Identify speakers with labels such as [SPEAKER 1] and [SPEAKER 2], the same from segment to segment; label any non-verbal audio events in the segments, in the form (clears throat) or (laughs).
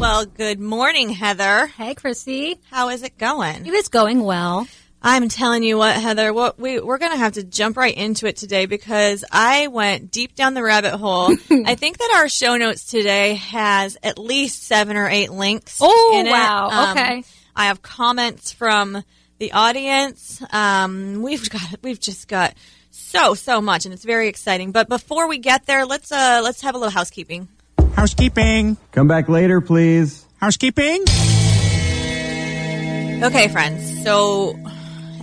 [SPEAKER 1] Well, good morning, Heather.
[SPEAKER 2] Hey, Chrissy.
[SPEAKER 1] How is it going?
[SPEAKER 2] It is going well.
[SPEAKER 1] I'm telling you what, Heather, what we we're gonna have to jump right into it today because I went deep down the rabbit hole. (laughs) I think that our show notes today has at least seven or eight links.
[SPEAKER 2] Oh,
[SPEAKER 1] in it.
[SPEAKER 2] wow.
[SPEAKER 1] Um,
[SPEAKER 2] Okay.
[SPEAKER 1] I have comments from the audience. Um, we've got we've just got so so much, and it's very exciting. But before we get there, let's uh let's have a little housekeeping.
[SPEAKER 3] Housekeeping.
[SPEAKER 4] Come back later, please.
[SPEAKER 3] Housekeeping.
[SPEAKER 1] Okay, friends. So,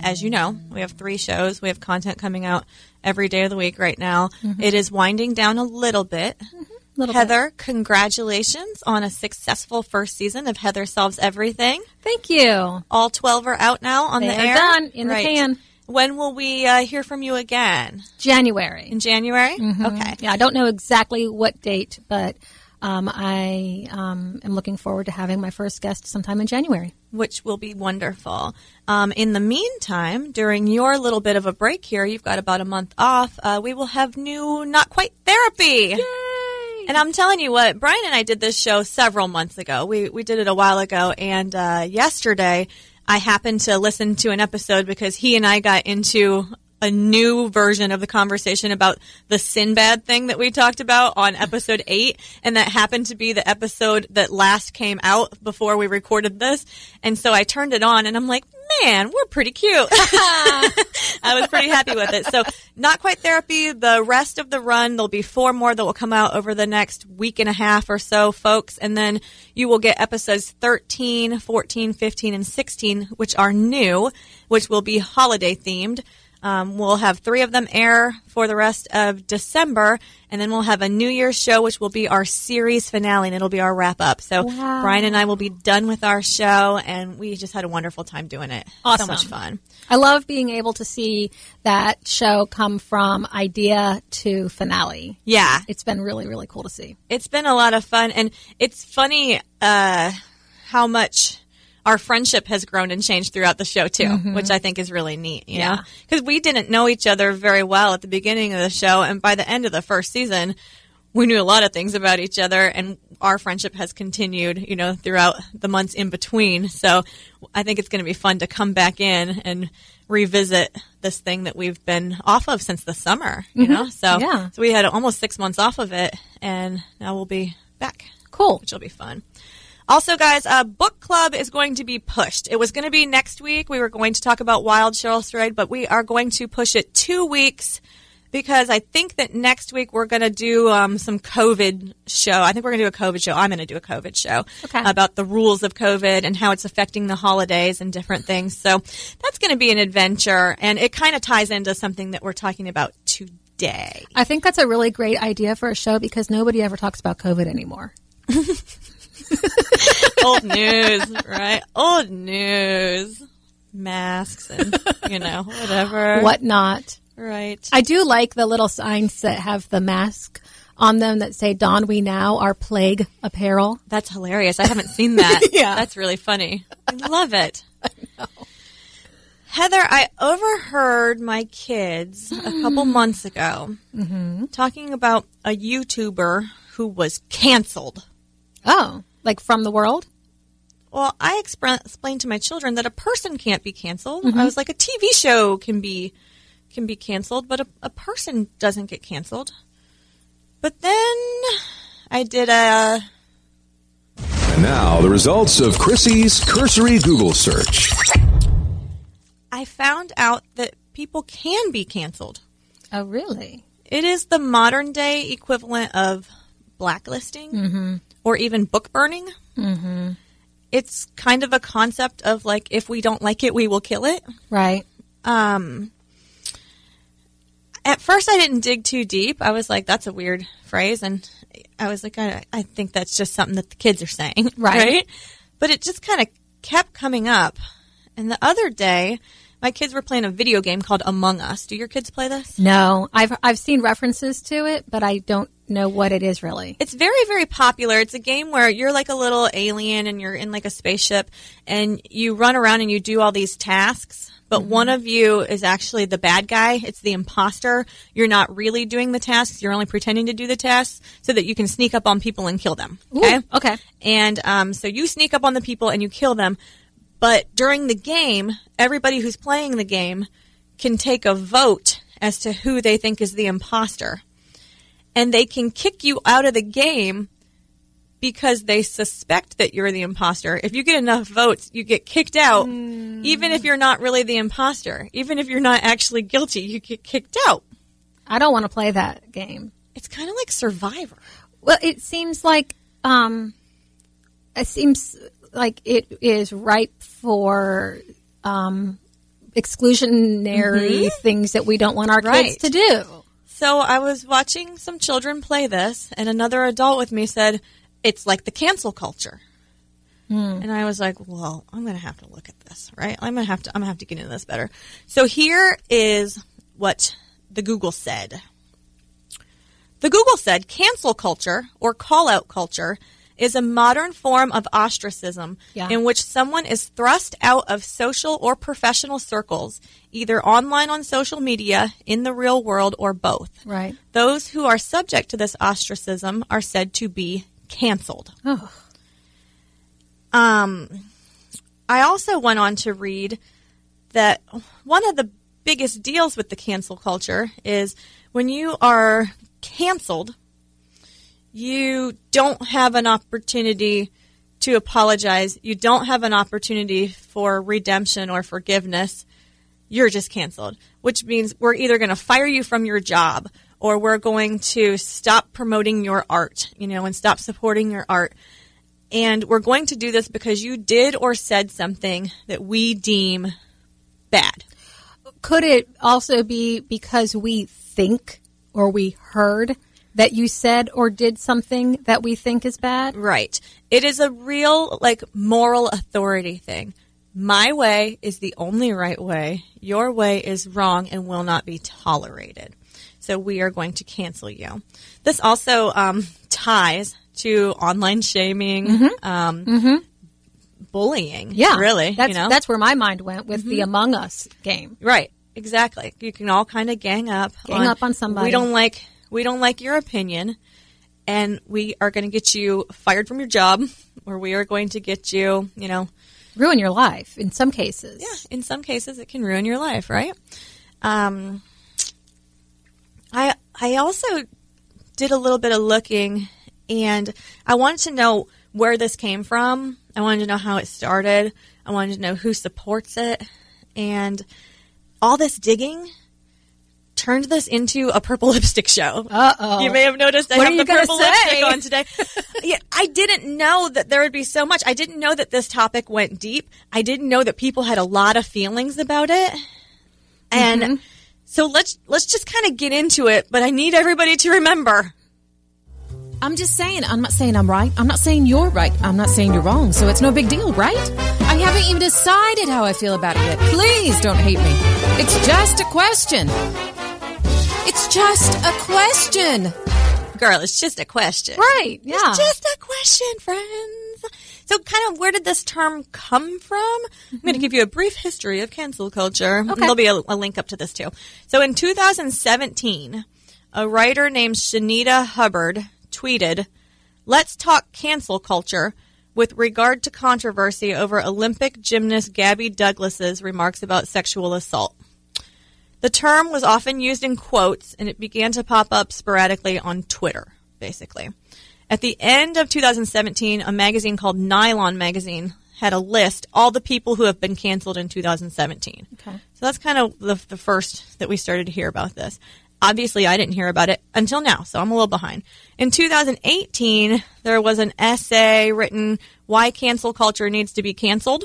[SPEAKER 1] as you know, we have three shows. We have content coming out every day of the week right now. Mm-hmm. It is winding down a little bit. Mm-hmm.
[SPEAKER 2] Little
[SPEAKER 1] Heather, congratulations on a successful first season of Heather Solves Everything.
[SPEAKER 2] Thank you.
[SPEAKER 1] All 12 are out now on
[SPEAKER 2] They
[SPEAKER 1] the
[SPEAKER 2] are
[SPEAKER 1] air.
[SPEAKER 2] done, in the
[SPEAKER 1] Right.
[SPEAKER 2] can.
[SPEAKER 1] When will we uh, hear from you again?
[SPEAKER 2] January.
[SPEAKER 1] In January? Mm-hmm. Okay.
[SPEAKER 2] Yeah, I don't know exactly what date, but um, I um, am looking forward to having my first guest sometime in January.
[SPEAKER 1] which will be wonderful. Um, in the meantime, during your little bit of a break here, you've got about a month off. Uh, we will have new Not Quite Therapy. Yay! And I'm telling you what, Brian and I did this show several months ago. We we did it a while ago, and uh, yesterday I happened to listen to an episode because he and I got into a new version of the conversation about the Sinbad thing that we talked about on episode eight, and that happened to be the episode that last came out before we recorded this. And so I turned it on, and I'm like, man, we're pretty cute. (laughs) I was pretty happy with it. So, not quite therapy. The rest of the run, there'll be four more that will come out over the next week and a half or so, folks. And then you will get episodes 13, 14, 15, and 16, which are new, which will be holiday themed. Um, we'll have three of them air for the rest of December, and then we'll have a New Year's show, which will be our series finale, and it'll be our wrap up. So
[SPEAKER 2] Wow.
[SPEAKER 1] Brian and I will be done with our show, and we just had a wonderful time doing it.
[SPEAKER 2] Awesome.
[SPEAKER 1] So much fun.
[SPEAKER 2] I love being able to see that show come from idea to finale.
[SPEAKER 1] Yeah,
[SPEAKER 2] It's been really, really cool to see.
[SPEAKER 1] it's been a lot of fun, and it's funny uh, how much our friendship has grown and changed throughout the show too, mm-hmm. which I think is really neat. You
[SPEAKER 2] Yeah.
[SPEAKER 1] because we didn't know each other very well at the beginning of the show, and by the end of the first season. We knew a lot of things about each other, and our friendship has continued, you know, throughout the months in between. So, I think it's going to be fun to come back in and revisit this thing that we've been off of since the summer. You know, mm-hmm. so
[SPEAKER 2] Yeah.
[SPEAKER 1] so we had almost six months off of it, and now we'll be back,
[SPEAKER 2] Cool.
[SPEAKER 1] which will be fun. Also, guys, uh, book club is going to be pushed. It was going to be next week. We were going to talk about Wild Cheryl Strayed, but we are going to push it two weeks because I think that next week we're going to do um, some COVID show. I think we're going to do a COVID show. I'm going to do a COVID show
[SPEAKER 2] Okay.
[SPEAKER 1] about the rules of COVID and how it's affecting the holidays and different things. So that's going to be an adventure, and it kind of ties into something that we're talking about today.
[SPEAKER 2] I think that's a really great idea for a show because nobody ever talks about COVID anymore. (laughs)
[SPEAKER 1] old news, right? Old news. Masks and, you know, whatever. (laughs)
[SPEAKER 2] Whatnot.
[SPEAKER 1] Right.
[SPEAKER 2] I do like the little signs that have the mask on them that say "Don we now our plague apparel."
[SPEAKER 1] That's hilarious. I haven't seen that. (laughs)
[SPEAKER 2] Yeah.
[SPEAKER 1] That's really funny. I love it. (laughs) Heather, I overheard my kids a couple mm-hmm. months ago mm-hmm. talking about a YouTuber who was canceled.
[SPEAKER 2] Oh, like from the world?
[SPEAKER 1] Well, I expre- explained to my children that a person can't be canceled. Mm-hmm. I was like, a TV show can be can be canceled, but a, a person doesn't get canceled. But then I did a
[SPEAKER 5] And now the results of Chrissy's cursory Google search.
[SPEAKER 1] I found out that people can be canceled.
[SPEAKER 2] Oh, really?
[SPEAKER 1] It is the modern day equivalent of blacklisting or even book burning. Mm-hmm. It's kind of a concept of like, if we don't like it, we will kill it.
[SPEAKER 2] Right.
[SPEAKER 1] Um, at first, I didn't dig too deep. I was like, that's a weird phrase. And I was like, I, I think that's just something that the kids are saying.
[SPEAKER 2] Right. (laughs)
[SPEAKER 1] But it just kind of kept coming up. And the other day, my kids were playing a video game called Among Us. Do your kids play this?
[SPEAKER 2] No, I've I've seen references to it, but I don't know what it is really.
[SPEAKER 1] It's very, very popular. It's a game where you're like a little alien and you're in like a spaceship and you run around and you do all these tasks. But one of you is actually the bad guy. It's the imposter. You're not really doing the tasks. You're only pretending to do the tasks so that you can sneak up on people and kill them. Okay.
[SPEAKER 2] Ooh, okay.
[SPEAKER 1] And um, so you sneak up on the people and you kill them. But during the game, everybody who's playing the game can take a vote as to who they think is the imposter. And they can kick you out of the game because they suspect that you're the imposter. If you get enough votes, you get kicked out, even if you're not really the imposter. Even if you're not actually guilty, you get kicked out.
[SPEAKER 2] I don't want to play that game.
[SPEAKER 1] It's kind of like Survivor.
[SPEAKER 2] Well, it seems like um, it seems like it is ripe for um, exclusionary things that we don't want our
[SPEAKER 1] Right.
[SPEAKER 2] kids to do.
[SPEAKER 1] So I was watching some children play this, and another adult with me said, It's like the cancel culture. And I was like, Well, I'm going to have to look at this, right? I'm going to have to, I'm going to have to get into this better. So here is what the Google said. The Google said cancel culture or call out culture is a modern form of ostracism
[SPEAKER 2] Yeah.
[SPEAKER 1] in which someone is thrust out of social or professional circles, either online on social media, in the real world, or both.
[SPEAKER 2] Right.
[SPEAKER 1] Those who are subject to this ostracism are said to be canceled.
[SPEAKER 2] Oh.
[SPEAKER 1] Um, I also went on to read that one of the biggest deals with the cancel culture is when you are canceled, you don't have an opportunity to apologize. You don't have an opportunity for redemption or forgiveness. You're just canceled, which means we're either going to fire you from your job or we're going to stop promoting your art, you know, and stop supporting your art. And we're going to do this because you did or said something that we deem bad.
[SPEAKER 2] Could it also be because we think or we heard that you said or did something that we think is bad?
[SPEAKER 1] Right. It is a real, like, moral authority thing. My way is the only right way. Your way is wrong and will not be tolerated. So we are going to cancel you. This also um, ties to online shaming, um, bullying.
[SPEAKER 2] Yeah,
[SPEAKER 1] really.
[SPEAKER 2] That's
[SPEAKER 1] you know?
[SPEAKER 2] that's where my mind went with the Among Us game.
[SPEAKER 1] Right. Exactly. You can all kind of gang up.
[SPEAKER 2] Gang up on somebody.
[SPEAKER 1] We don't like we don't like your opinion, and we are going to get you fired from your job, (laughs) or we are going to get you, you know,
[SPEAKER 2] Ruin your life in some cases.
[SPEAKER 1] yeah. In some cases, it can ruin your life. Right. Um. I I also did a little bit of looking, and I wanted to know where this came from. I wanted to know how it started. I wanted to know who supports it, and all this digging turned this into a purple (laughs) lipstick show.
[SPEAKER 2] Uh oh.
[SPEAKER 1] You may have noticed I
[SPEAKER 2] What
[SPEAKER 1] have the purple
[SPEAKER 2] say?
[SPEAKER 1] lipstick on today. (laughs) yeah, I didn't know that there would be so much. I didn't know that this topic went deep. I didn't know that people had a lot of feelings about it. And
[SPEAKER 2] Mm-hmm.
[SPEAKER 1] so let's let's just kind of get into it, but I need everybody to remember.
[SPEAKER 6] I'm just saying, I'm not saying I'm right. I'm not saying you're right. I'm not saying you're wrong. So it's no big deal, right? I haven't even decided how I feel about it yet. Please don't hate me. It's just a question. It's just a question.
[SPEAKER 1] Girl, it's just a question.
[SPEAKER 2] Right. Yeah.
[SPEAKER 1] It's just a question, friends. So, kind of, where did this term come from? I'm going to mm-hmm. give you a brief history of cancel culture. And There'll be a, a link up to this too. So, in 2017, a writer named Shanita Hubbard tweeted, Let's talk cancel culture with regard to controversy over Olympic gymnast Gabby Douglas's remarks about sexual assault. The term was often used in quotes and it began to pop up sporadically on Twitter, basically. At the end of 2017, a magazine called Nylon Magazine had a list all the people who have been canceled in 2017.
[SPEAKER 2] Okay.
[SPEAKER 1] So that's kind of the, the first that we started to hear about this. Obviously, I didn't hear about it until now, so I'm a little behind. In 2018, there was an essay written, Why Cancel Culture Needs to Be Canceled.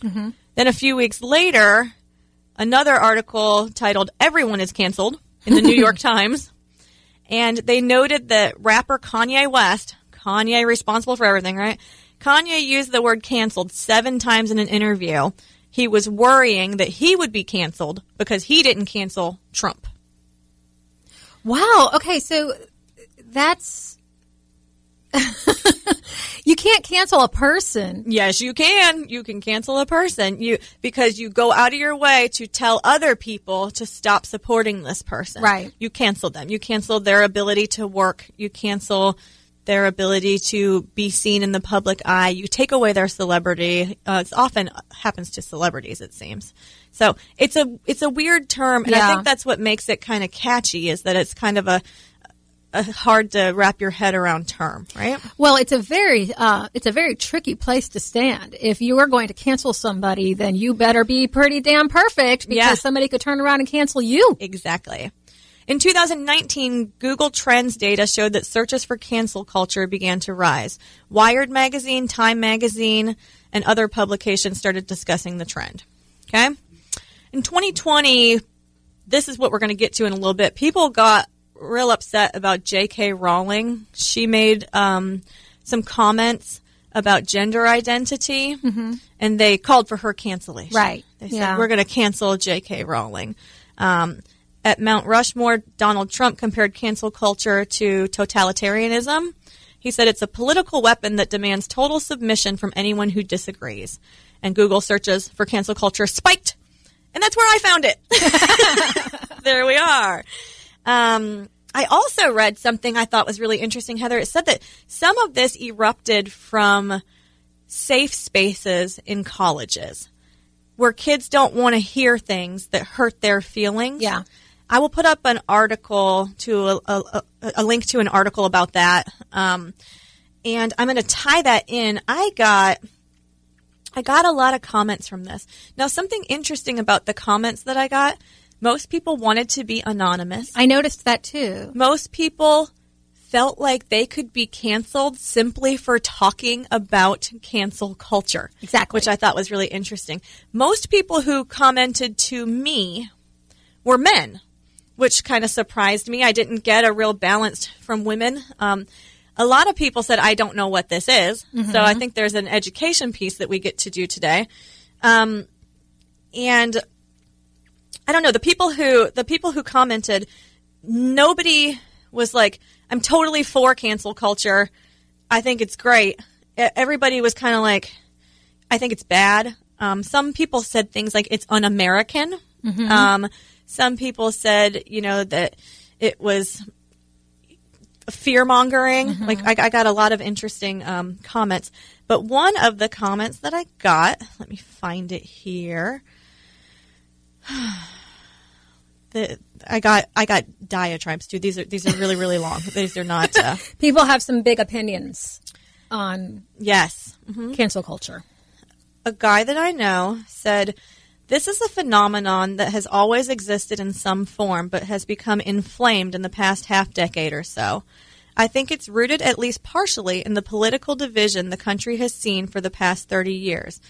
[SPEAKER 1] Mm-hmm. Then a few weeks later, another article titled Everyone is Canceled in the New (laughs) York Times. And they noted that rapper Kanye West, Kanye responsible for everything, right? Kanye used the word canceled seven times in an interview. He was worrying that he would be canceled because he didn't cancel Trump.
[SPEAKER 2] Wow. Okay, so that's (laughs) you can't cancel a person.
[SPEAKER 1] Yes, you can. You can cancel a person. You because you go out of your way to tell other people to stop supporting this person.
[SPEAKER 2] Right.
[SPEAKER 1] You cancel them. You cancel their ability to work. You cancel their ability to be seen in the public eye. You take away their celebrity. Uh, it often happens to celebrities, it seems. So it's a it's a weird term, and I think that's what makes it kind of catchy. Is that it's kind of a, a hard to wrap your head around term, right?
[SPEAKER 2] Well, it's a very uh, it's a very tricky place to stand. If you are going to cancel somebody, then you better be pretty damn perfect because
[SPEAKER 1] Yeah.
[SPEAKER 2] somebody could turn around and cancel you.
[SPEAKER 1] Exactly. In 2019, Google Trends data showed that searches for cancel culture began to rise. Wired magazine, Time magazine, and other publications started discussing the trend. Okay? In 2020, this is what we're going to get to in a little bit. People got real upset about J.K. Rowling. She made um, some comments about gender identity, and they called for her cancellation.
[SPEAKER 2] Right.
[SPEAKER 1] They said,
[SPEAKER 2] Yeah.
[SPEAKER 1] we're going to cancel J.K. Rowling. Um, at Mount Rushmore, Donald Trump compared cancel culture to totalitarianism. He said it's a political weapon that demands total submission from anyone who disagrees. And Google searches for cancel culture spiked. And that's where I found it. (laughs) there we are. Um, I also read something I thought was really interesting, Heather. It said that some of this erupted from safe spaces in colleges where kids don't want to hear things that hurt their feelings.
[SPEAKER 2] Yeah.
[SPEAKER 1] I will put up an article to a, a, a, link to an article about that. Um, and I'm going to tie that in. I got I got a lot of comments from this. Now, something interesting about the comments that I got, most people wanted to be anonymous.
[SPEAKER 2] I noticed that too.
[SPEAKER 1] Most people felt like they could be canceled simply for talking about cancel culture.
[SPEAKER 2] Exactly.
[SPEAKER 1] Which I thought was really interesting. Most people who commented to me were men, which kind of surprised me. I didn't get a real balance from women. Um, a lot of people said, I don't know what this is. So I think there's an education piece that we get to do today. Um, and I don't know the people who the people who commented, nobody was like, "I'm totally for cancel culture. I think it's great." Everybody was kind of like, "I think it's bad." Um, some people said things like it's un-American. Um, some people said, you know, that it was fear mongering. Like I, I got a lot of interesting um, comments, but one of the comments that I got, let me find it here. (sighs) The, I got I got diatribes too. These are these are really really long. These are not. Uh, (laughs)
[SPEAKER 2] People have some big opinions on
[SPEAKER 1] yes,
[SPEAKER 2] cancel culture.
[SPEAKER 1] a guy that I know said, This is a phenomenon that has always existed in some form, but has become inflamed in the past half decade or so. I think it's rooted at least partially in the political division the country has seen for the past 30 years.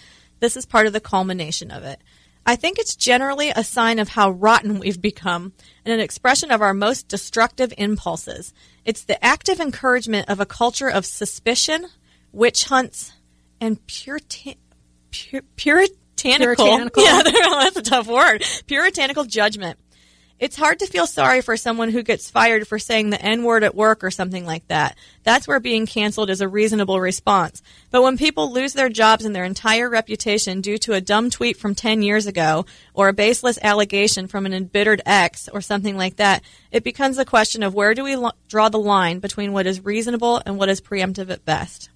[SPEAKER 1] This is part of the culmination of it. I think it's generally a sign of how rotten we've become and an expression of our most destructive impulses. It's the active encouragement of a culture of suspicion, witch hunts, and purita- pu- puritanical.
[SPEAKER 2] Puritanical. (laughs)
[SPEAKER 1] Yeah, (laughs) that's a tough word. Puritanical judgment. It's hard to feel sorry for someone who gets fired for saying the N word at work or something like that. That's where being canceled is a reasonable response. But when people lose their jobs and their entire reputation due to a dumb tweet from 10 years ago or a baseless allegation from an embittered ex or something like that, it becomes a question of where do we lo- draw the line between what is reasonable and what is preemptive at best.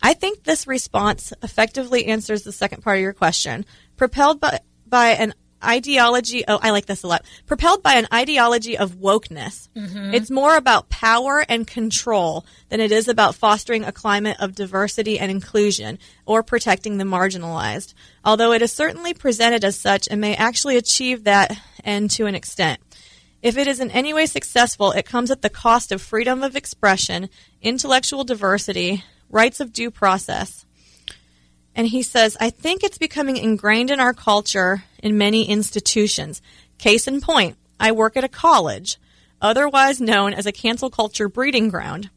[SPEAKER 1] I think this response effectively answers the second part of your question. Propelled by, by an ideology, oh, I like this a lot. Propelled by an ideology of wokeness. Mm-hmm. It's more about power and control than it is about fostering a climate of diversity and inclusion or protecting the marginalized. Although it is certainly presented as such and may actually achieve that end to an extent. If it is in any way successful, it comes at the cost of freedom of expression, intellectual diversity, rights of due process. And he says, I think it's becoming ingrained in our culture in many institutions. Case in point, I work at a college, otherwise known as a cancel culture breeding ground,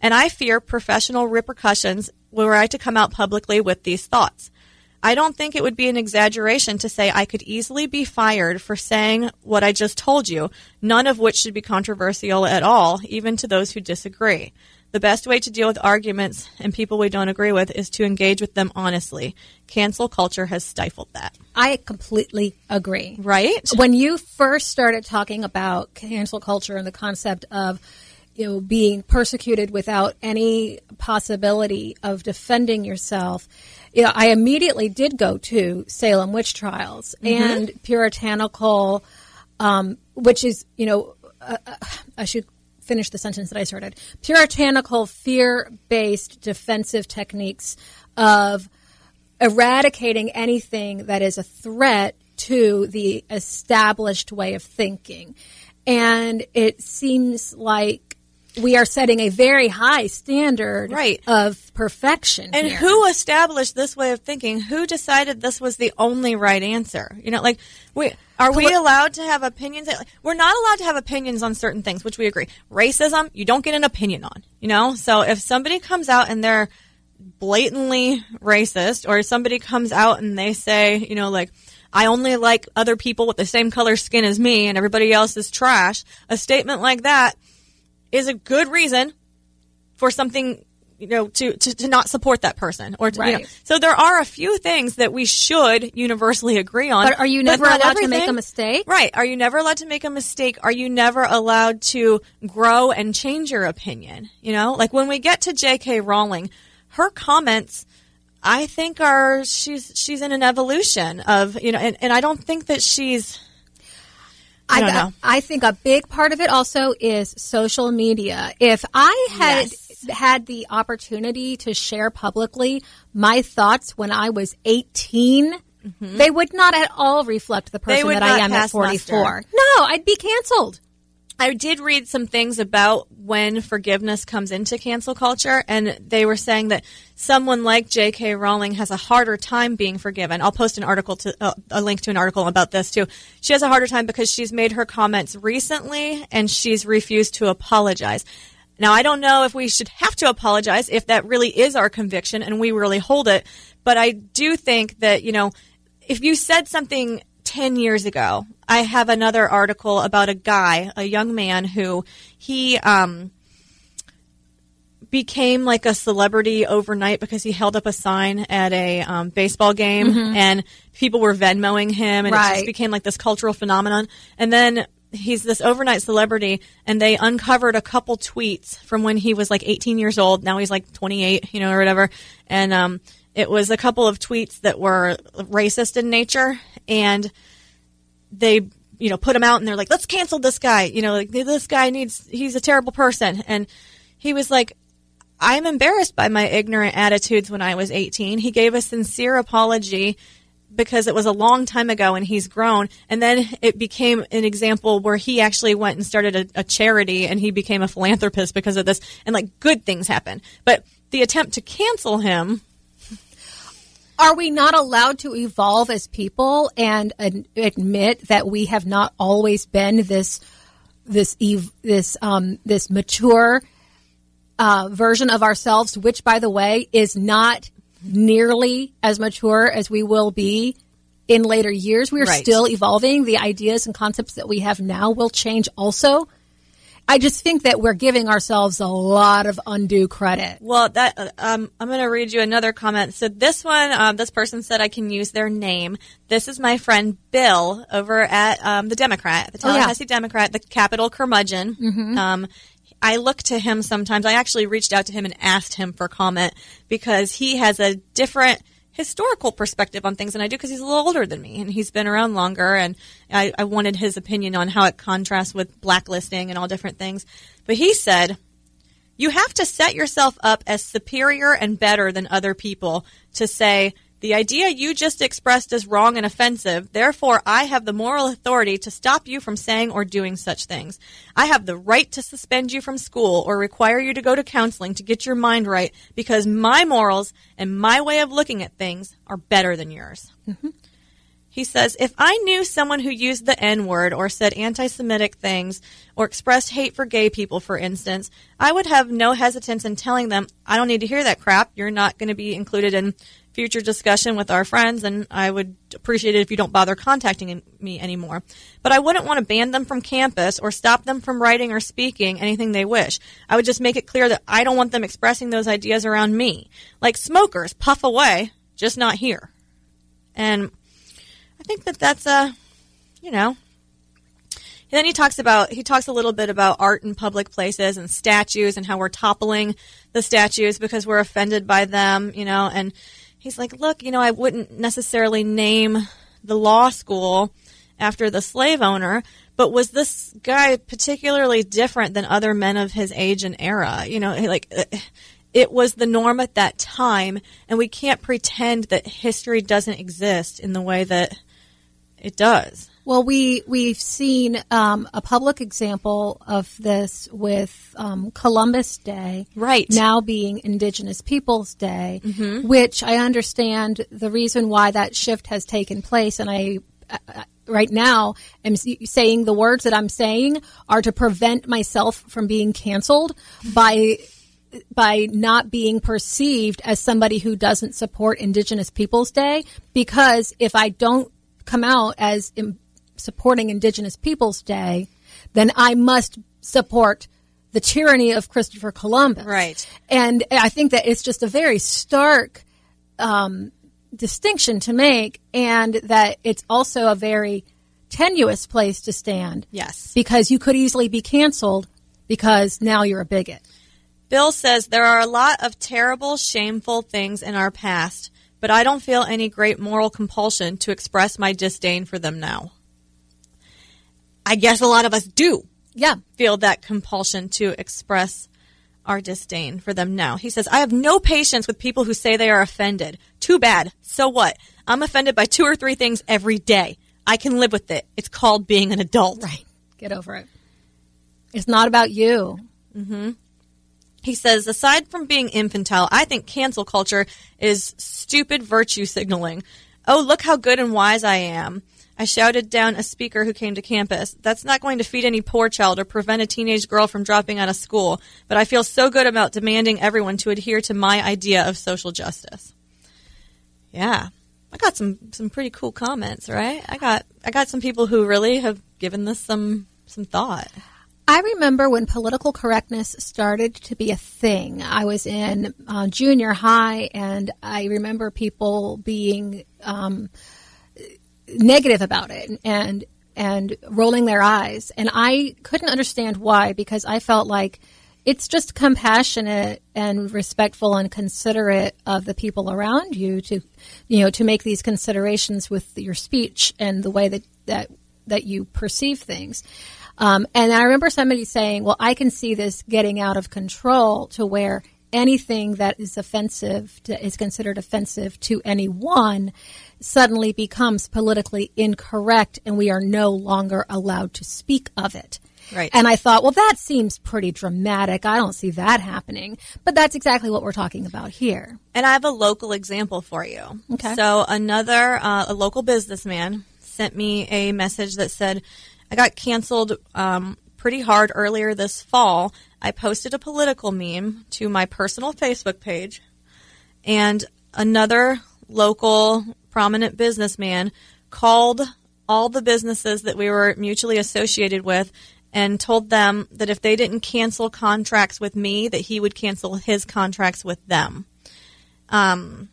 [SPEAKER 1] and I fear professional repercussions were I to come out publicly with these thoughts. I don't think it would be an exaggeration to say I could easily be fired for saying what I just told you, none of which should be controversial at all, even to those who disagree. The best way to deal with arguments and people we don't agree with is to engage with them honestly. Cancel culture has stifled that.
[SPEAKER 2] I completely agree.
[SPEAKER 1] Right?
[SPEAKER 2] When you first started talking about cancel culture and the concept of you know being persecuted without any possibility of defending yourself, you know, I immediately did go to Salem witch trials and puritanical, um, which is you know uh, uh, I should finish the sentence that I started. Puritanical fear-based defensive techniques of eradicating anything that is a threat to the established way of thinking. And it seems like we are setting a very high standard
[SPEAKER 1] Right.
[SPEAKER 2] of perfection.
[SPEAKER 1] And
[SPEAKER 2] here.
[SPEAKER 1] who established this way of thinking? Who decided this was the only right answer? You know, like we are we allowed to have opinions? We're not allowed to have opinions on certain things, which we agree. Racism, you don't get an opinion on. You know, so if somebody comes out and they're blatantly racist, or somebody comes out and they say, you know, like. I only like other people with the same color skin as me and everybody else is trash. A statement like that is a good reason for something you know to, to, to not support that person or to, you know.
[SPEAKER 2] Right.
[SPEAKER 1] so there are a few things that we should universally agree on
[SPEAKER 2] But are you never allowed to make a mistake?
[SPEAKER 1] right are you never allowed to make a mistake are you never allowed to grow and change your opinion you know like when we get to jk rowling her comments i think are she's she's in an evolution of you know and, and i don't think that she's I don't know.
[SPEAKER 2] I think a big part of it also is social media. If I had
[SPEAKER 1] Yes.
[SPEAKER 2] had the opportunity to share publicly my thoughts when I was 18, they would not at all reflect the person
[SPEAKER 1] Mm-hmm.
[SPEAKER 2] that I am at 44.
[SPEAKER 1] muster.
[SPEAKER 2] No, I'd be canceled.
[SPEAKER 1] I did read some things about when forgiveness comes into cancel culture, and they were saying that someone like J.K. Rowling has a harder time being forgiven. I'll post an article to uh, a link to an article about this too. She has a harder time because she's made her comments recently, and she's refused to apologize. Now, I don't know if we should have to apologize if that really is our conviction and we really hold it, but I do think that you know if you said something 10 years ago, I have another article about a guy, a young man who he um, became like a celebrity overnight because he held up a sign at a um, baseball game and people were Venmoing him and it just became like this cultural phenomenon. And then he's this overnight celebrity and they uncovered a couple tweets from when he was like 18 years old. Now he's like 28, you know, or whatever. And um, it was a couple of tweets that were racist in nature and they you know put him out and they're like let's cancel this guy. You know like this guy needs he's a terrible person. And he was like i'm embarrassed by my ignorant attitudes when i was 18 he gave a sincere apology because it was a long time ago and he's grown and then it became an example where he actually went and started a, a charity and he became a philanthropist because of this and like good things happen but the attempt to cancel him
[SPEAKER 2] Are we not allowed to evolve as people and ad- admit that we have not always been this this ev- this um, this mature uh, version of ourselves, which, by the way, is not nearly as mature as we will be in later years. We are
[SPEAKER 1] Right.
[SPEAKER 2] still evolving. The ideas and concepts that we have now will change also. I just think that we're giving ourselves a lot of undue credit.
[SPEAKER 1] Well, that um, I'm going to read you another comment. So this one, um, this person said I can use their name. This is my friend Bill over at um, the Democrat, the
[SPEAKER 2] Oh, yeah.
[SPEAKER 1] Tallahassee Democrat, the Capital curmudgeon. Um, I look to him sometimes. I actually reached out to him and asked him for comment because he has a different historical perspective on things than I do because he's a little older than me and he's been around longer and I, I wanted his opinion on how it contrasts with blacklisting and all different things. But he said, you have to set yourself up as superior and better than other people to say The idea you just expressed is wrong and offensive. Therefore, I have the moral authority to stop you from saying or doing such things. I have the right to suspend you from school or require you to go to counseling to get your mind right because my morals and my way of looking at things are better than yours. Mm-hmm. He says, if I knew someone who used the N word or said anti Semitic things or expressed hate for gay people, for instance, I would have no hesitance in telling them, I don't need to hear that crap. You're not going to be included in future discussion with our friends, and I would appreciate it if you don't bother contacting me anymore. But I wouldn't want to ban them from campus or stop them from writing or speaking anything they wish. I would just make it clear that I don't want them expressing those ideas around me. Like smokers, puff away, just not here. And I think that that's a, you know. And then he talks about he talks a little bit about art in public places and statues and how we're toppling the statues because we're offended by them, you know. And he's like, look, you know, I wouldn't necessarily name the law school after the slave owner, but was this guy particularly different than other men of his age and era? You know, like eh, it was the norm at that time, and we can't pretend that history doesn't exist in the way that it does.
[SPEAKER 2] Well, we we've seen um, a public example of this with um, Columbus Day,
[SPEAKER 1] Right.
[SPEAKER 2] Now being Indigenous Peoples Day, which I understand the reason why that shift has taken place, and I. Uh, Right now, am saying the words that I'm saying are to prevent myself from being canceled by by not being perceived as somebody who doesn't support Indigenous Peoples Day because if I don't come out as supporting Indigenous Peoples Day, then I must support the tyranny of Christopher Columbus.
[SPEAKER 1] Right.
[SPEAKER 2] And I think that it's just a very stark um, distinction to make, and that it's also a very tenuous place to stand.
[SPEAKER 1] Yes.
[SPEAKER 2] Because you could easily be canceled because now you're a bigot.
[SPEAKER 1] Bill says there are a lot of terrible, shameful things in our past, but I don't feel any great moral compulsion to express my disdain for them now. I guess a lot of us do
[SPEAKER 2] Yeah.
[SPEAKER 1] feel that compulsion to express our disdain for them now. He says, I have no patience with people who say they are offended. Too bad. So what? I'm offended by two or three things every day. I can live with it. It's called being an adult.
[SPEAKER 2] Right. Get over it. It's not about you. Mm-hmm.
[SPEAKER 1] He says, aside from being infantile, I think cancel culture is stupid virtue signaling. Oh, look how good and wise I am. I shouted down a speaker who came to campus. That's not going to feed any poor child or prevent a teenage girl from dropping out of school, but I feel so good about demanding everyone to adhere to my idea of social justice. Yeah. I got some, some pretty cool comments, right? I got I got some people who really have given this some some thought.
[SPEAKER 2] I remember when political correctness started to be a thing. I was in uh, junior high, and I remember people being um, negative about it and and rolling their eyes, and I couldn't understand why because I felt like it's just compassionate and respectful and considerate of the people around you to you know to make these considerations with your speech and the way that that that you perceive things. Um, and I remember somebody saying, "Well, I can see this getting out of control to where anything that is offensive to, is considered offensive to anyone suddenly becomes politically incorrect, and we are no longer allowed to speak of it."
[SPEAKER 1] Right.
[SPEAKER 2] And I thought, well, that seems pretty dramatic. I don't see that happening. But that's exactly what we're talking about here.
[SPEAKER 1] And I have a local example for you.
[SPEAKER 2] Okay.
[SPEAKER 1] So another uh, a local businessman sent me a message that said, "I got canceled um, pretty hard earlier this fall. I posted a political meme to my personal Facebook page, and another local prominent businessman called all the businesses that we were mutually associated with." And told them that if they didn't cancel contracts with me, that he would cancel his contracts with them Um,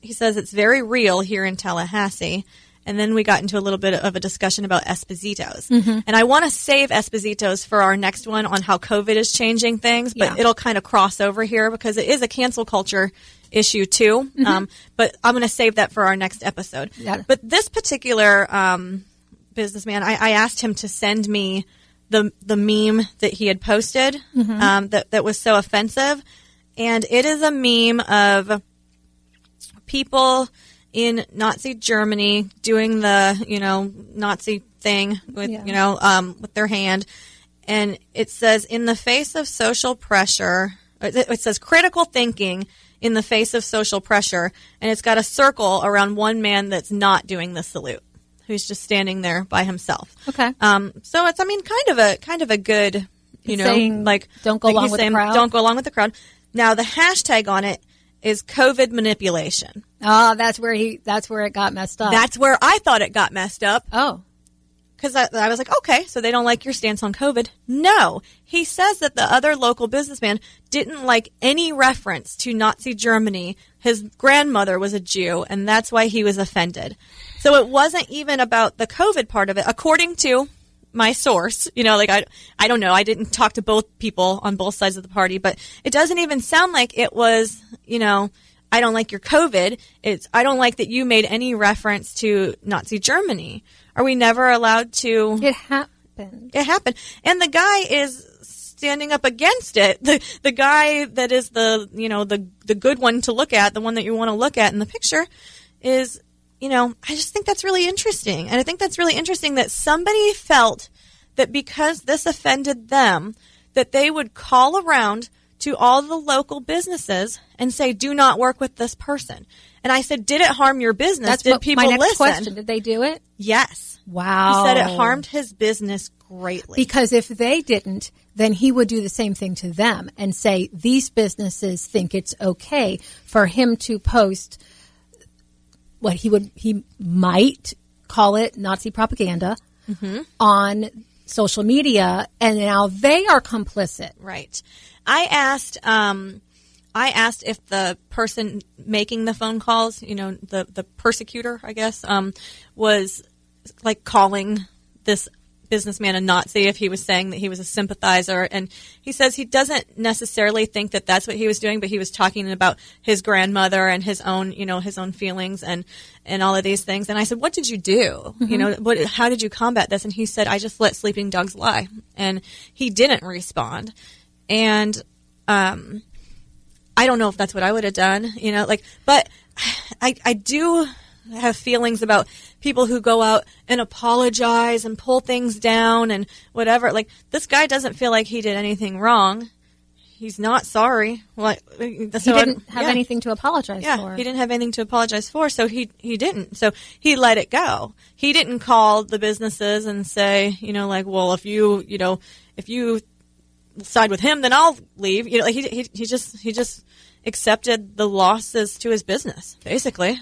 [SPEAKER 1] he says it's very real here in Tallahassee. And then we got into a little bit of a discussion about Espositos. And I want to save Espositos for our next one on how COVID is changing things, but
[SPEAKER 2] Yeah.
[SPEAKER 1] it'll kind of cross over here because it is a cancel culture issue too. Um, but I'm going to save that for our next episode.
[SPEAKER 2] Yeah.
[SPEAKER 1] But this particular um, businessman, I, I asked him to send me the the meme that he had posted um, that that was so offensive, and it is a meme of people in Nazi Germany doing the you know Nazi thing with
[SPEAKER 2] Yeah.
[SPEAKER 1] you know um, with their hand, and it says in the face of social pressure, it says critical thinking in the face of social pressure, and it's got a circle around one man that's not doing the salute, who's just standing there by himself.
[SPEAKER 2] Okay.
[SPEAKER 1] Um, so it's I mean kind of a kind of a good you know
[SPEAKER 2] saying,
[SPEAKER 1] like
[SPEAKER 2] don't go
[SPEAKER 1] like
[SPEAKER 2] along with the crowd?
[SPEAKER 1] Don't go along with the crowd. Now the hashtag on it is COVID manipulation.
[SPEAKER 2] Oh, that's where he. That's where it got messed up.
[SPEAKER 1] That's where I thought it got messed up
[SPEAKER 2] oh,
[SPEAKER 1] because I, I was like, okay, so they don't like your stance on COVID. No, he says that the other local businessman didn't like any reference to Nazi Germany. His grandmother was a Jew, and that's why he was offended. So it wasn't even about the COVID part of it, according to my source. You know, like I, I don't know. I didn't talk to both people on both sides of the party, but it doesn't even sound like it was, you know, I don't like your COVID. It's I don't like that you made any reference to Nazi Germany. Are we never allowed to?
[SPEAKER 2] it happened.
[SPEAKER 1] It happened, and the guy is standing up against it. (laughs) The the guy that is the you know the the good one to look at, the one that you want to look at in the picture, is you know I just think that's really interesting, and I think that's really interesting that somebody felt that because this offended them, that they would call around to all the local businesses and say, "Do not work with this person." And I said, "Did it harm your business?
[SPEAKER 2] That's
[SPEAKER 1] Did
[SPEAKER 2] what,
[SPEAKER 1] people
[SPEAKER 2] my next
[SPEAKER 1] listen?"
[SPEAKER 2] question. Did they do it?
[SPEAKER 1] Yes.
[SPEAKER 2] Wow.
[SPEAKER 1] He said it harmed his business greatly.
[SPEAKER 2] Because if they didn't, then he would do the same thing to them and say these businesses think it's okay for him to post what he would he might call it Nazi propaganda on social media, and now they are complicit.
[SPEAKER 1] Right. I asked um I asked if the person making the phone calls, you know, the the persecutor, I guess, um was like calling this businessman a Nazi if he was saying that he was a sympathizer. And he says he doesn't necessarily think that that's what he was doing but he was talking about his grandmother and his own you know his own feelings and and all of these things. And I said what did you do? You know what how did you combat this? And he said I just let sleeping dogs lie. And he didn't respond. And um I don't know if that's what I would have done, you know, like, but (sighs) I, I do have feelings about people who go out and apologize and pull things down and whatever. Like, this guy doesn't feel like he did anything wrong. He's not sorry. Like, so
[SPEAKER 2] He didn't have
[SPEAKER 1] yeah.
[SPEAKER 2] anything to apologize
[SPEAKER 1] Yeah,
[SPEAKER 2] for.
[SPEAKER 1] he didn't have anything to apologize for, so he he didn't. So he let it go. He didn't call the businesses and say, you know, like, well, if you, you know, if you side with him, then I'll leave. You know, like he he, he just he just accepted the losses to his business, basically.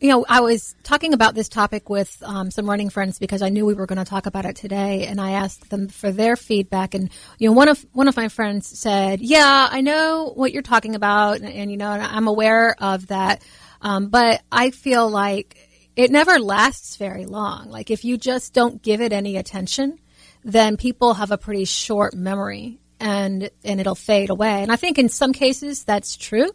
[SPEAKER 2] You know, I was talking about this topic with um, some running friends because I knew we were going to talk about it today, and I asked them for their feedback. And you know, one of one of my friends said, "Yeah, I know what you're talking about, and, and you know, and I'm aware of that, um, but I feel like it never lasts very long. Like if you just don't give it any attention, then people have a pretty short memory." And, and it'll fade away. And I think in some cases that's true.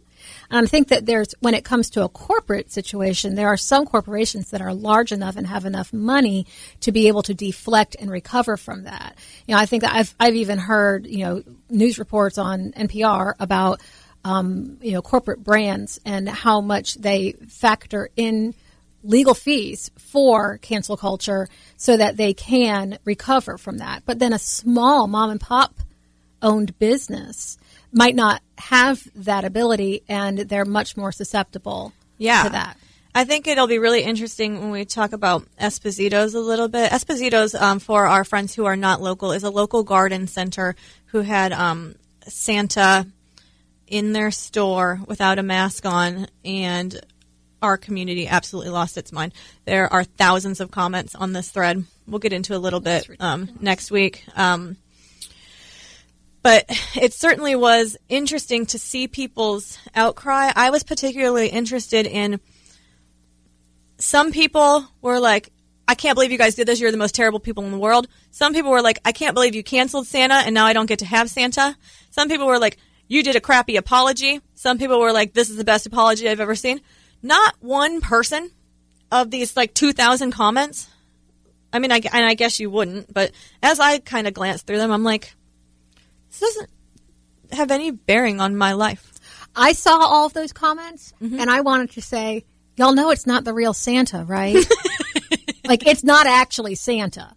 [SPEAKER 2] And I think that there's, when it comes to a corporate situation, there are some corporations that are large enough and have enough money to be able to deflect and recover from that. You know, I think that I've, I've even heard, you know, news reports on NPR about, um, you know, corporate brands and how much they factor in legal fees for cancel culture so that they can recover from that. But then a small mom and pop owned business might not have that ability and they're much more susceptible
[SPEAKER 1] Yeah.
[SPEAKER 2] to that.
[SPEAKER 1] I think it'll be really interesting when we talk about Esposito's a little bit. Esposito's, um, for our friends who are not local, is a local garden center who had um, Santa in their store without a mask on, and our community absolutely lost its mind. There are thousands of comments on this thread. We'll get into a little bit um, next week. Um, but it certainly was interesting to see people's outcry. I was particularly interested in some people were like, I can't believe you guys did this. You're the most terrible people in the world. Some people were like, I can't believe you canceled Santa and now I don't get to have Santa. Some people were like, you did a crappy apology. Some people were like, this is the best apology I've ever seen. Not one person of these like 2,000 comments. I mean, I, and I guess you wouldn't, but as I kind of glanced through them, I'm like, this doesn't have any bearing on my life.
[SPEAKER 2] I saw all of those comments,
[SPEAKER 1] Mm-hmm.
[SPEAKER 2] and I wanted to say, y'all know it's not the real Santa, right? (laughs) like it's not actually Santa,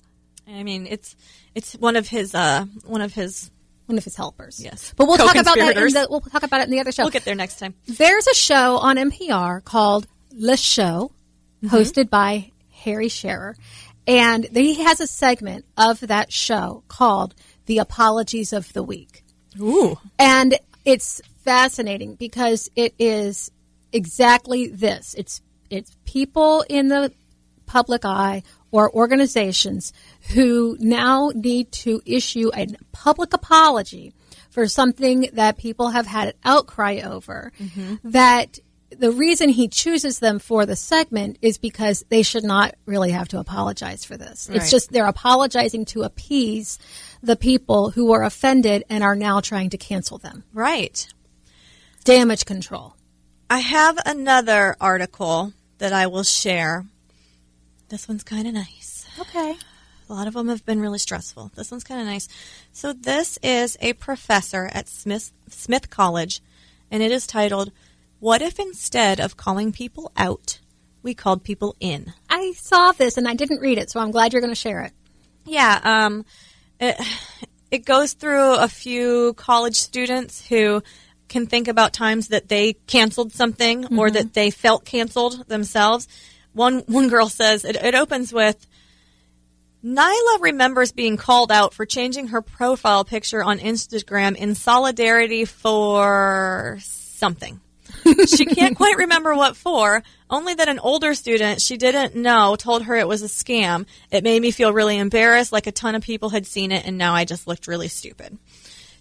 [SPEAKER 1] I mean, it's it's one of his uh one of his.
[SPEAKER 2] one of his helpers.
[SPEAKER 1] Yes.
[SPEAKER 2] but we'll talk about that. In the, we'll talk about it in the other show.
[SPEAKER 1] We'll get there next time.
[SPEAKER 2] There's a show on NPR called Le Show,
[SPEAKER 1] Mm-hmm.
[SPEAKER 2] hosted by Harry Shearer. And he has a segment of that show called The Apologies of the Week.
[SPEAKER 1] Ooh.
[SPEAKER 2] And it's fascinating because it is exactly this. It's it's people in the public eye or organizations who now need to issue a public apology for something that people have had an outcry over mm-hmm. that the reason he chooses them for the segment is because they should not really have to apologize for this.
[SPEAKER 1] Right.
[SPEAKER 2] It's just they're apologizing to appease the people who are offended and are now trying to cancel them.
[SPEAKER 1] Right.
[SPEAKER 2] Damage control.
[SPEAKER 1] I have another article that I will share. This one's kind of nice.
[SPEAKER 2] Okay.
[SPEAKER 1] A lot of them have been really stressful. This one's kind of nice. So this is a professor at Smith Smith College, and it is titled "What if instead of calling people out, we called people in?"
[SPEAKER 2] I saw this and I didn't read it, so I'm glad you're going to share it.
[SPEAKER 1] Yeah, um, it, it goes through a few college students who can think about times that they canceled something or that they felt canceled themselves. One one girl says it, it opens with Nyla remembers being called out for changing her profile picture on Instagram in solidarity for something. (laughs) she can't quite remember what for, only that an older student she didn't know told her it was a scam. It made me feel really embarrassed, like a ton of people had seen it, and now I just looked really stupid.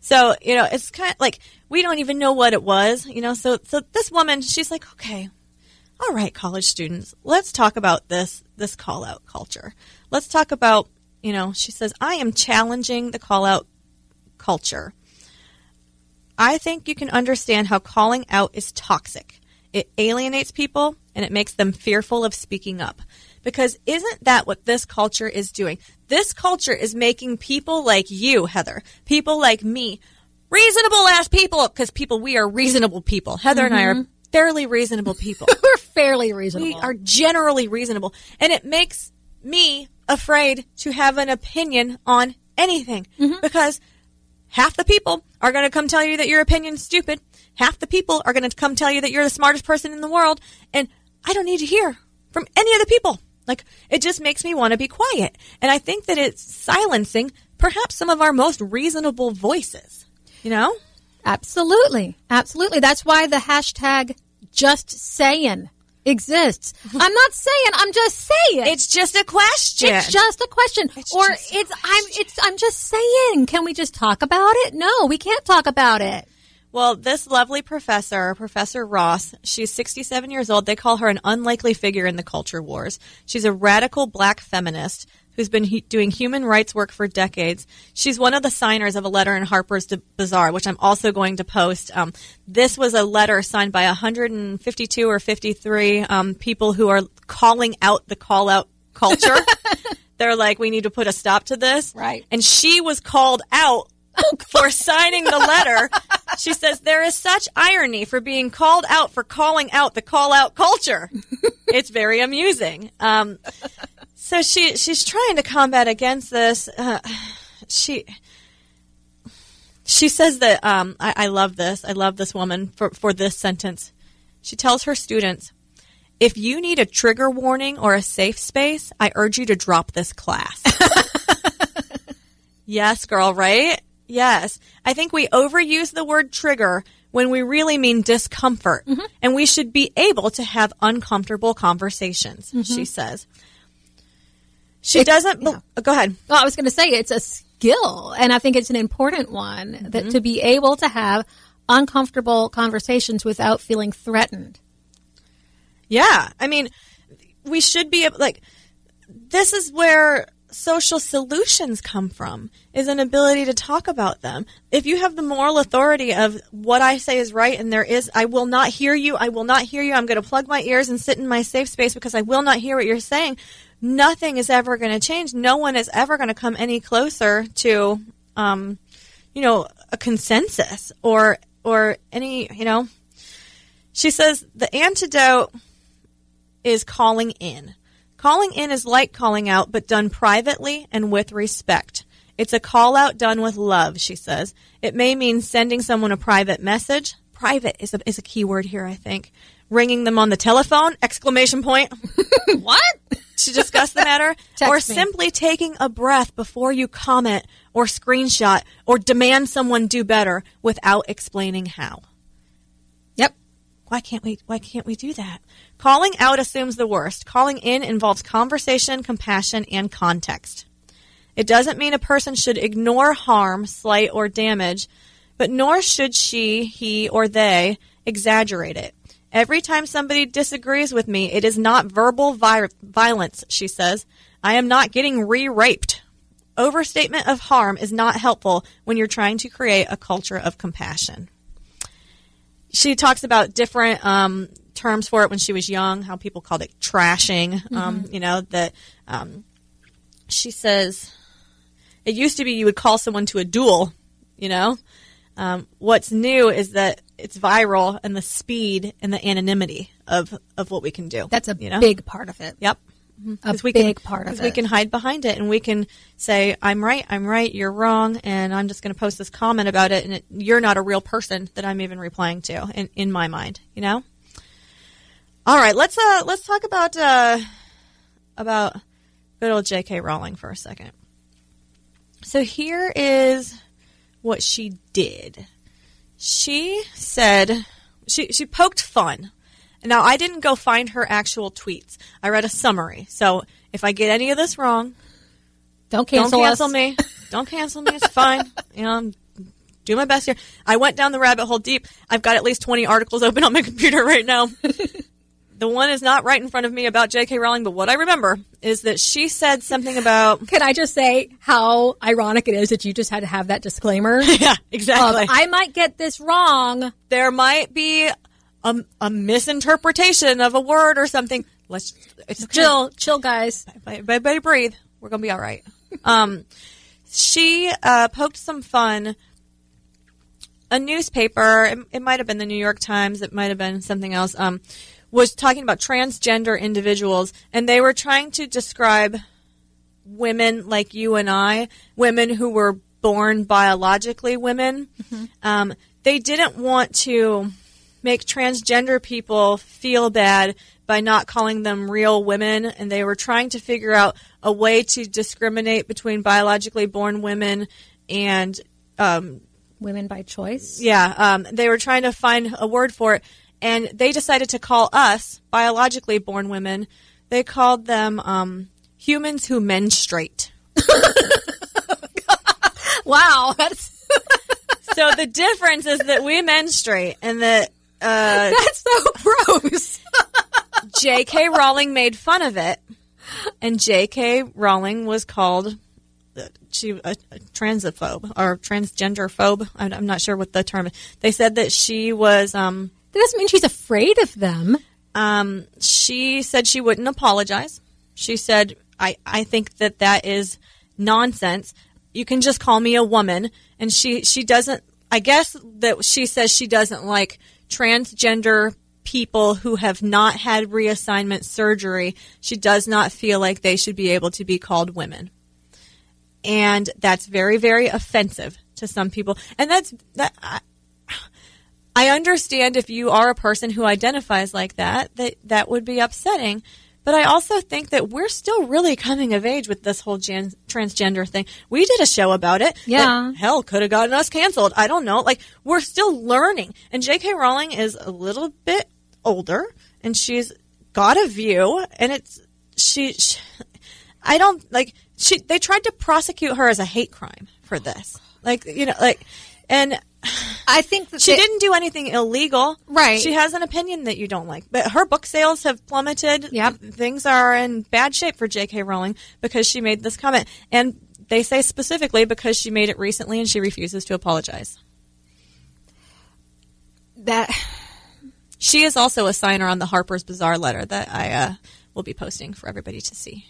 [SPEAKER 1] So, you know, it's kind of like we don't even know what it was, you know. So, so this woman, she's like, okay, all right, college students, let's talk about this this call out culture. Let's talk about, you know, she says, I am challenging the call out culture. I think you can understand how calling out is toxic. It alienates people and it makes them fearful of speaking up. Because isn't that what this culture is doing? This culture is making people like you, Heather, people like me, reasonable ass people, because people, we are reasonable people. Heather and I are mm-hmm. fairly reasonable people. (laughs)
[SPEAKER 2] We're fairly reasonable.
[SPEAKER 1] we are generally reasonable. And it makes me afraid to have an opinion on anything mm-hmm. because half the people are going to come tell you that your opinion's stupid. Half the people are going to come tell you that you're the smartest person in the world. And I don't need to hear from any of the people. Like, it just makes me want to be quiet. And I think that it's silencing perhaps some of our most reasonable voices. You know?
[SPEAKER 2] Absolutely. Absolutely. That's why the hashtag just saying exists. I'm not saying, I'm just saying.
[SPEAKER 1] It's just a question.
[SPEAKER 2] It's just a question.
[SPEAKER 1] It's
[SPEAKER 2] or it's I'm it's I'm just saying. Can we just talk about it? No, we can't talk about it.
[SPEAKER 1] Well, this lovely professor, Professor Ross, she's 67 years old. They call her an unlikely figure in the culture wars. She's a radical black feminist who's been hu- doing human rights work for decades. She's one of the signers of a letter in Harper's Bazaar, which I'm also going to post. Um, this was a letter signed by 152 or 53 um, people who are calling out the call out culture. (laughs) They're like, we need to put a stop to this.
[SPEAKER 2] Right.
[SPEAKER 1] And she was called out (laughs) for signing the letter. She says there is such irony for being called out for calling out the call out culture. (laughs) it's very amusing. Um, so she she's trying to combat against this. Uh, she she says that um, I, I love this. I love this woman for for this sentence. She tells her students. If you need a trigger warning or a safe space, I urge you to drop this class. (laughs) Yes, girl, right? Yes. I think we overuse the word trigger when we really mean discomfort. And we should be able to have uncomfortable conversations, she says. She doesn't. bel- Go ahead.
[SPEAKER 2] Well, I was going to say it's a skill, and I think it's an important one that mm-hmm. to be able to have uncomfortable conversations without feeling threatened.
[SPEAKER 1] Yeah. I mean, we should be able, like, this is where social solutions come from is an ability to talk about them. If you have the moral authority of what I say is right and there is I will not hear you, I will not hear you. I'm going to plug my ears and sit in my safe space because I will not hear what you're saying. Nothing is ever going to change. No one is ever going to come any closer to um you know, a consensus or or any, you know, She says the antidote is calling in. Calling in is like calling out, but done privately and with respect. It's a call out done with love, she says. It may mean sending someone a private message. Private is a, is a key word here, I think. Ringing them on the telephone, exclamation point. (laughs)
[SPEAKER 2] What?
[SPEAKER 1] To discuss the matter, (laughs) or
[SPEAKER 2] me.
[SPEAKER 1] simply taking a breath before you comment or screenshot or demand someone do better without explaining how.
[SPEAKER 2] Yep.
[SPEAKER 1] Why can't we why can't we do that? Calling out assumes the worst. Calling in involves conversation, compassion, and context. It doesn't mean a person should ignore harm, slight, or damage, but nor should she, he, or they exaggerate it. Every time somebody disagrees with me, it is not verbal vi- violence, she says. I am not getting re raped. Overstatement of harm is not helpful when you're trying to create a culture of compassion she talks about different um, terms for it when she was young, how people called it trashing. Um, you know that um, she says it used to be you would call someone to a duel. You know, um, what's new is that it's viral and the speed and the anonymity of of what we can do.
[SPEAKER 2] That's a
[SPEAKER 1] you know?
[SPEAKER 2] big part of it.
[SPEAKER 1] Yep.
[SPEAKER 2] A
[SPEAKER 1] 'Cause we
[SPEAKER 2] big
[SPEAKER 1] can,
[SPEAKER 2] part of it.
[SPEAKER 1] we can hide behind it and we can say i'm right i'm right you're wrong and i'm just going to post this comment about it and it, you're not a real person that i'm even replying to in, in my mind you know all right let's uh let's talk about uh about good old jk rowling for a second so here is what she did she said she she poked fun now I didn't go find her actual tweets. I read a summary. So if I get any of this wrong,
[SPEAKER 2] Don't cancel,
[SPEAKER 1] don't cancel
[SPEAKER 2] us.
[SPEAKER 1] me. (laughs) Don't cancel me. It's fine. You know, I'm do my best here. I went down the rabbit hole deep. I've got at least 20 articles open on my computer right now. (laughs) the one is not right in front of me about J.K. Rowling, but what I remember is that she said something about (laughs)
[SPEAKER 2] Can I just say how ironic it is that you just had to have that disclaimer? (laughs)
[SPEAKER 1] yeah, exactly.
[SPEAKER 2] I might get this wrong.
[SPEAKER 1] there might be a, a misinterpretation of a word or something. Let's it's okay.
[SPEAKER 2] Chill, chill, guys.
[SPEAKER 1] Everybody breathe. We're gonna be all right. Um, she uh, poked some fun. A newspaper, it, it might have been the New York Times, it might have been something else, um, was talking about transgender individuals, and they were trying to describe women like you and I, women who were born biologically women. Um, they didn't want to make transgender people feel bad by not calling them real women, and they were trying to figure out a way to discriminate between biologically born women and um,
[SPEAKER 2] Women by choice.
[SPEAKER 1] yeah, um, they were trying to find a word for it, and they decided to call us biologically born women. They called them um, humans who menstruate. (laughs)
[SPEAKER 2] Wow, that's (laughs)
[SPEAKER 1] so the difference is that we menstruate, and that uh, (laughs)
[SPEAKER 2] that's so gross.
[SPEAKER 1] J.K. Rowling made fun of it, and J.K. Rowling was called uh, she a, a transphobe or transgender phobe. I'm, I'm not sure what the term. is. They said that she was. Um,
[SPEAKER 2] That doesn't mean she's afraid of them.
[SPEAKER 1] um, she said she wouldn't apologize. She said, "I I think that that is nonsense. You can just call me a woman." And she she doesn't. I guess that she says she doesn't like transgender people who have not had reassignment surgery. She does not feel like they should be able to be called women. And that's very very offensive to some people. And that's that I, understand if you are a person who identifies like that, that that would be upsetting. But I also think that we're still really coming of age with this whole gen- transgender thing. We did a show about it.
[SPEAKER 2] Yeah.
[SPEAKER 1] hell, could have gotten us canceled. I don't know. Like, we're still learning. And J.K. Rowling is a little bit older, and she's got a view, and it's, she, she I don't, like, she, they tried to prosecute her as a hate crime for this. Like, you know, like, and (sighs)
[SPEAKER 2] I think that
[SPEAKER 1] she
[SPEAKER 2] they-
[SPEAKER 1] didn't do anything illegal.
[SPEAKER 2] Right.
[SPEAKER 1] She has an opinion that you don't like. But her book sales have plummeted.
[SPEAKER 2] Yep.
[SPEAKER 1] Things are in bad shape for J.K. Rowling because she made this comment. And they say specifically because she made it recently and she refuses to apologize.
[SPEAKER 2] that (sighs)
[SPEAKER 1] She is also a signer on the Harper's Bazaar letter that I uh, will be posting for everybody to see.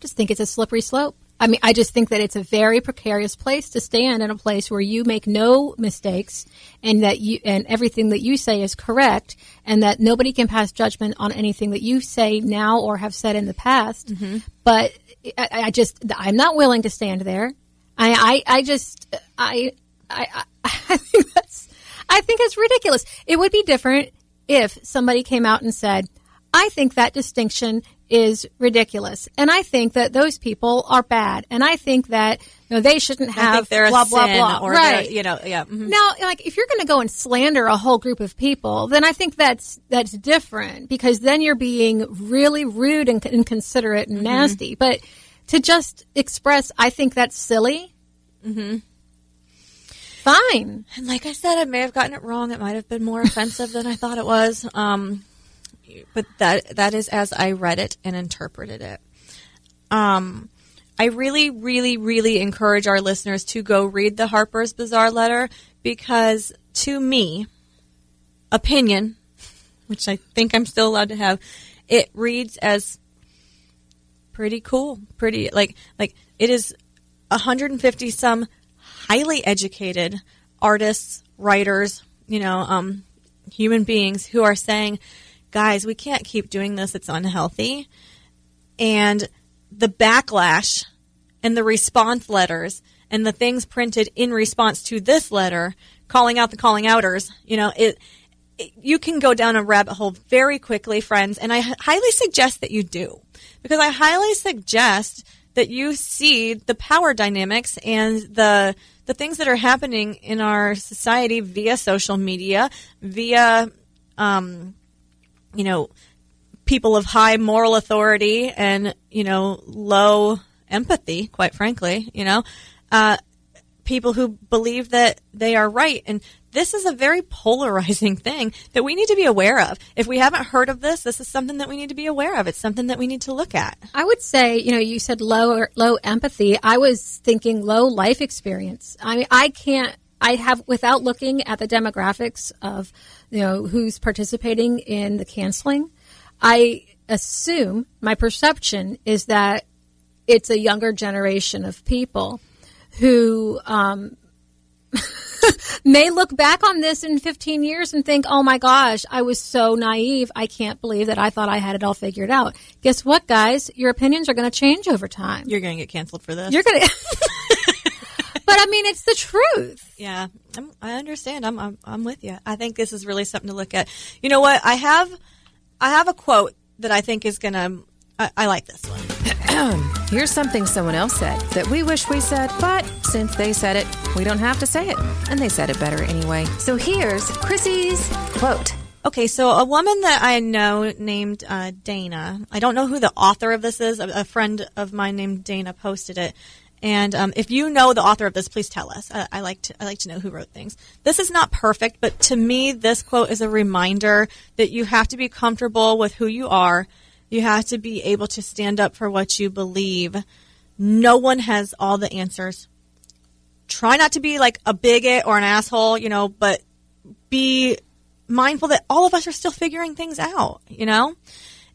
[SPEAKER 2] just think it's a slippery slope. I mean, I just think that it's a very precarious place to stand in a place where you make no mistakes and that you and everything that you say is correct and that nobody can pass judgment on anything that you say now or have said in the past.
[SPEAKER 1] Mm-hmm.
[SPEAKER 2] But I, I just I'm not willing to stand there. I I, I just I I (laughs) I think that's I think it's ridiculous. It would be different if somebody came out and said, I think that distinction is ridiculous. And I think that those people are bad. And I think that you know, they shouldn't have
[SPEAKER 1] they're
[SPEAKER 2] blah, blah, blah.
[SPEAKER 1] or
[SPEAKER 2] right.
[SPEAKER 1] you know, yeah. mhm.
[SPEAKER 2] Now, like if you're going to go and slander a whole group of people, then I think that's that's different because then you're being really rude and inconsiderate and nasty. But to just express, I think that's silly. Mm-hmm. Fine.
[SPEAKER 1] And like I said, I may have gotten it wrong. It might have been more offensive than I thought it was. Um, but that that is as I read it and interpreted it. Um, I really, really, really encourage our listeners to go read the Harper's Bazaar letter because, to me, opinion, which I think I'm still allowed to have, it reads as pretty cool, pretty like like it is 150 some highly educated artists, writers, you know, um, human beings who are saying, guys, we can't keep doing this. It's unhealthy. And the backlash and the response letters and the things printed in response to this letter, calling out the calling outers, you know, it, it you can go down a rabbit hole very quickly, friends. And I highly suggest that you do because I highly suggest that you see the power dynamics and the the things that are happening in our society via social media, via um, you know people of high moral authority and you know low empathy, quite frankly, you know. Uh, people who believe that they are right. And this is a very polarizing (laughs) thing that we need to be aware of. If we haven't heard of this, this is something that we need to be aware of. It's something that we need to look at.
[SPEAKER 2] I would say, you know, you said low low empathy. I was thinking low life experience. I mean, I can't. I have without looking at the demographics of, you know, who's participating in the canceling. I assume my perception is that it's a younger generation of people who um, (laughs) may look back on this in 15 years and think, oh my gosh, I was so naive. I can't believe that I thought I had it all figured out. Guess what, guys? Your opinions are going to change over time.
[SPEAKER 1] You're going to get canceled for this.
[SPEAKER 2] You're going (laughs) to. But I mean, it's the truth.
[SPEAKER 1] Yeah, I'm, I understand. I'm, I'm I'm with you. I think this is really something to look at. You know what? I have I have a quote that I think is gonna. I, I like this one. (clears throat)
[SPEAKER 6] Here's something someone else said that we wish we said, but since they said it, we don't have to say it. And they said it better anyway.
[SPEAKER 7] So here's Chrissy's quote.
[SPEAKER 1] Okay, so a woman that I know named uh, Dana. I don't know who the author of this is. A, a friend of mine named Dana posted it. And um, if you know the author of this, please tell us. I, I like to I like to know who wrote things. This is not perfect, but to me, this quote is a reminder that you have to be comfortable with who you are. You have to be able to stand up for what you believe. No one has all the answers. Try not to be like a bigot or an asshole, you know, but be mindful that all of us are still figuring things out, you know?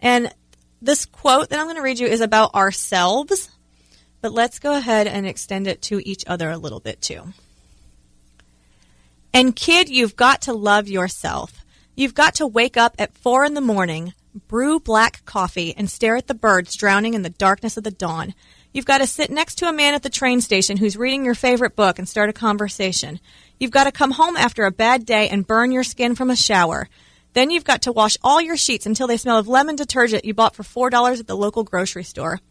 [SPEAKER 1] And this quote that I'm going to read you is about ourselves, but let's go ahead and extend it to each other a little bit too. And kid, you've got to love yourself. You've got to wake up at four in the morning, brew black coffee, and stare at the birds drowning in the darkness of the dawn. You've got to sit next to a man at the train station who's reading your favorite book and start a conversation. You've got to come home after a bad day and burn your skin from a shower. Then you've got to wash all your sheets until they smell of lemon detergent you bought for $4 at the local grocery store.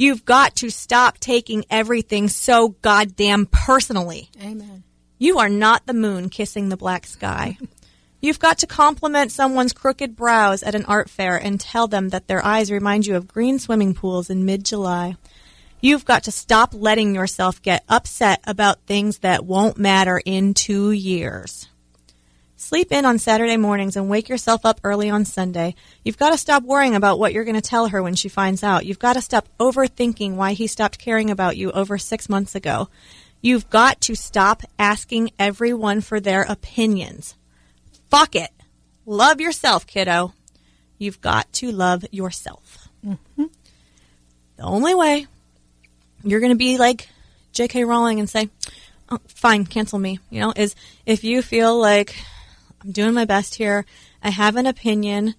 [SPEAKER 1] You've got to stop taking everything so goddamn personally.
[SPEAKER 2] Amen.
[SPEAKER 1] You are not the moon kissing the black sky. (laughs) You've got to compliment someone's crooked brows at an art fair and tell them that their eyes remind you of green swimming pools in mid July. You've got to stop letting yourself get upset about things that won't matter in two years. Sleep in on Saturday mornings and wake yourself up early on Sunday. You've got to stop worrying about what you're going to tell her when she finds out. You've got to stop overthinking why he stopped caring about you over six months ago. You've got to stop asking everyone for their opinions. Fuck it. Love yourself, kiddo. You've got to love yourself. Mm-hmm. The only way you're going to be like J.K. Rowling and say, oh, fine, cancel me. You know, is if you feel like I'm doing my best here, I have an opinion.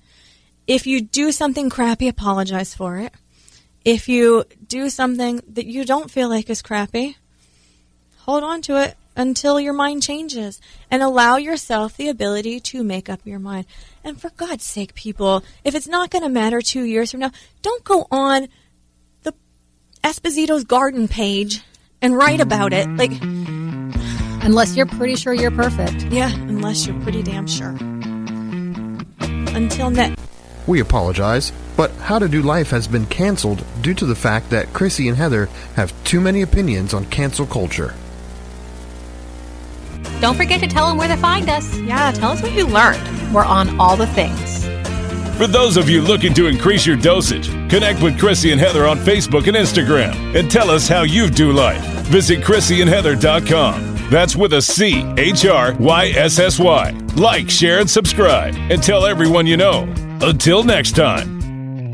[SPEAKER 1] If you do something crappy, apologize for it. If you do something that you don't feel like is crappy, hold on to it until your mind changes and allow yourself the ability to make up your mind. And for God's sake, people, if it's not going to matter two years from now, don't go on the Esposito's garden page and write about it. Like,
[SPEAKER 2] Unless you're pretty sure you're perfect.
[SPEAKER 1] yeah, unless you're pretty damn sure. Until next.
[SPEAKER 8] We apologize, but How to Do Life has been canceled due to the fact that Chrissy and Heather have too many opinions on cancel culture.
[SPEAKER 2] Don't forget to tell them where to find us.
[SPEAKER 1] Yeah, tell us what you learned.
[SPEAKER 2] We're on all the things.
[SPEAKER 9] For those of you looking to increase your dosage, connect with Chrissy and Heather on Facebook and Instagram and tell us how you do life. Visit ChrissyandHeather.com. That's with a C H R Y S S Y. Like, share, and subscribe, and tell everyone you know. Until next time.